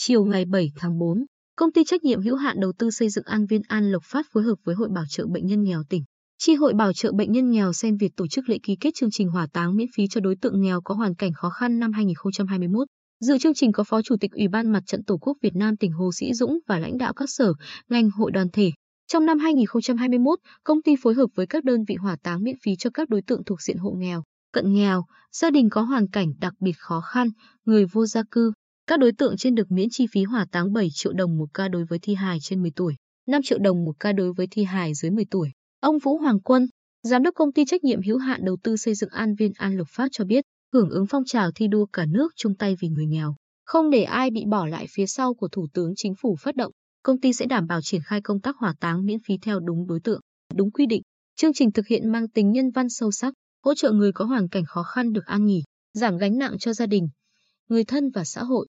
Chiều ngày 7 tháng 4, công ty trách nhiệm hữu hạn đầu tư xây dựng An Viên An Lộc Phát phối hợp với Hội Bảo trợ bệnh nhân nghèo tỉnh, Chi hội Bảo trợ bệnh nhân nghèo xem việc tổ chức lễ ký kết chương trình hỏa táng miễn phí cho đối tượng nghèo có hoàn cảnh khó khăn năm 2021. Dự chương trình có Phó Chủ tịch Ủy ban Mặt trận Tổ quốc Việt Nam tỉnh Hồ Sĩ Dũng và lãnh đạo các sở, ngành hội đoàn thể. Trong năm 2021, công ty phối hợp với các đơn vị hỏa táng miễn phí cho các đối tượng thuộc diện hộ nghèo, cận nghèo, gia đình có hoàn cảnh đặc biệt khó khăn, người vô gia cư. Các đối tượng trên được miễn chi phí hỏa táng 7 triệu đồng một ca đối với thi hài trên 10 tuổi, 5 triệu đồng một ca đối với thi hài dưới 10 tuổi. Ông Vũ Hoàng Quân, giám đốc công ty trách nhiệm hữu hạn đầu tư xây dựng An Viên An Lộc Phát cho biết, hưởng ứng phong trào thi đua cả nước chung tay vì người nghèo, không để ai bị bỏ lại phía sau của Thủ tướng Chính phủ phát động, công ty sẽ đảm bảo triển khai công tác hỏa táng miễn phí theo đúng đối tượng, đúng quy định. Chương trình thực hiện mang tính nhân văn sâu sắc, hỗ trợ người có hoàn cảnh khó khăn được an nghỉ, giảm gánh nặng cho gia đình, người thân và xã hội.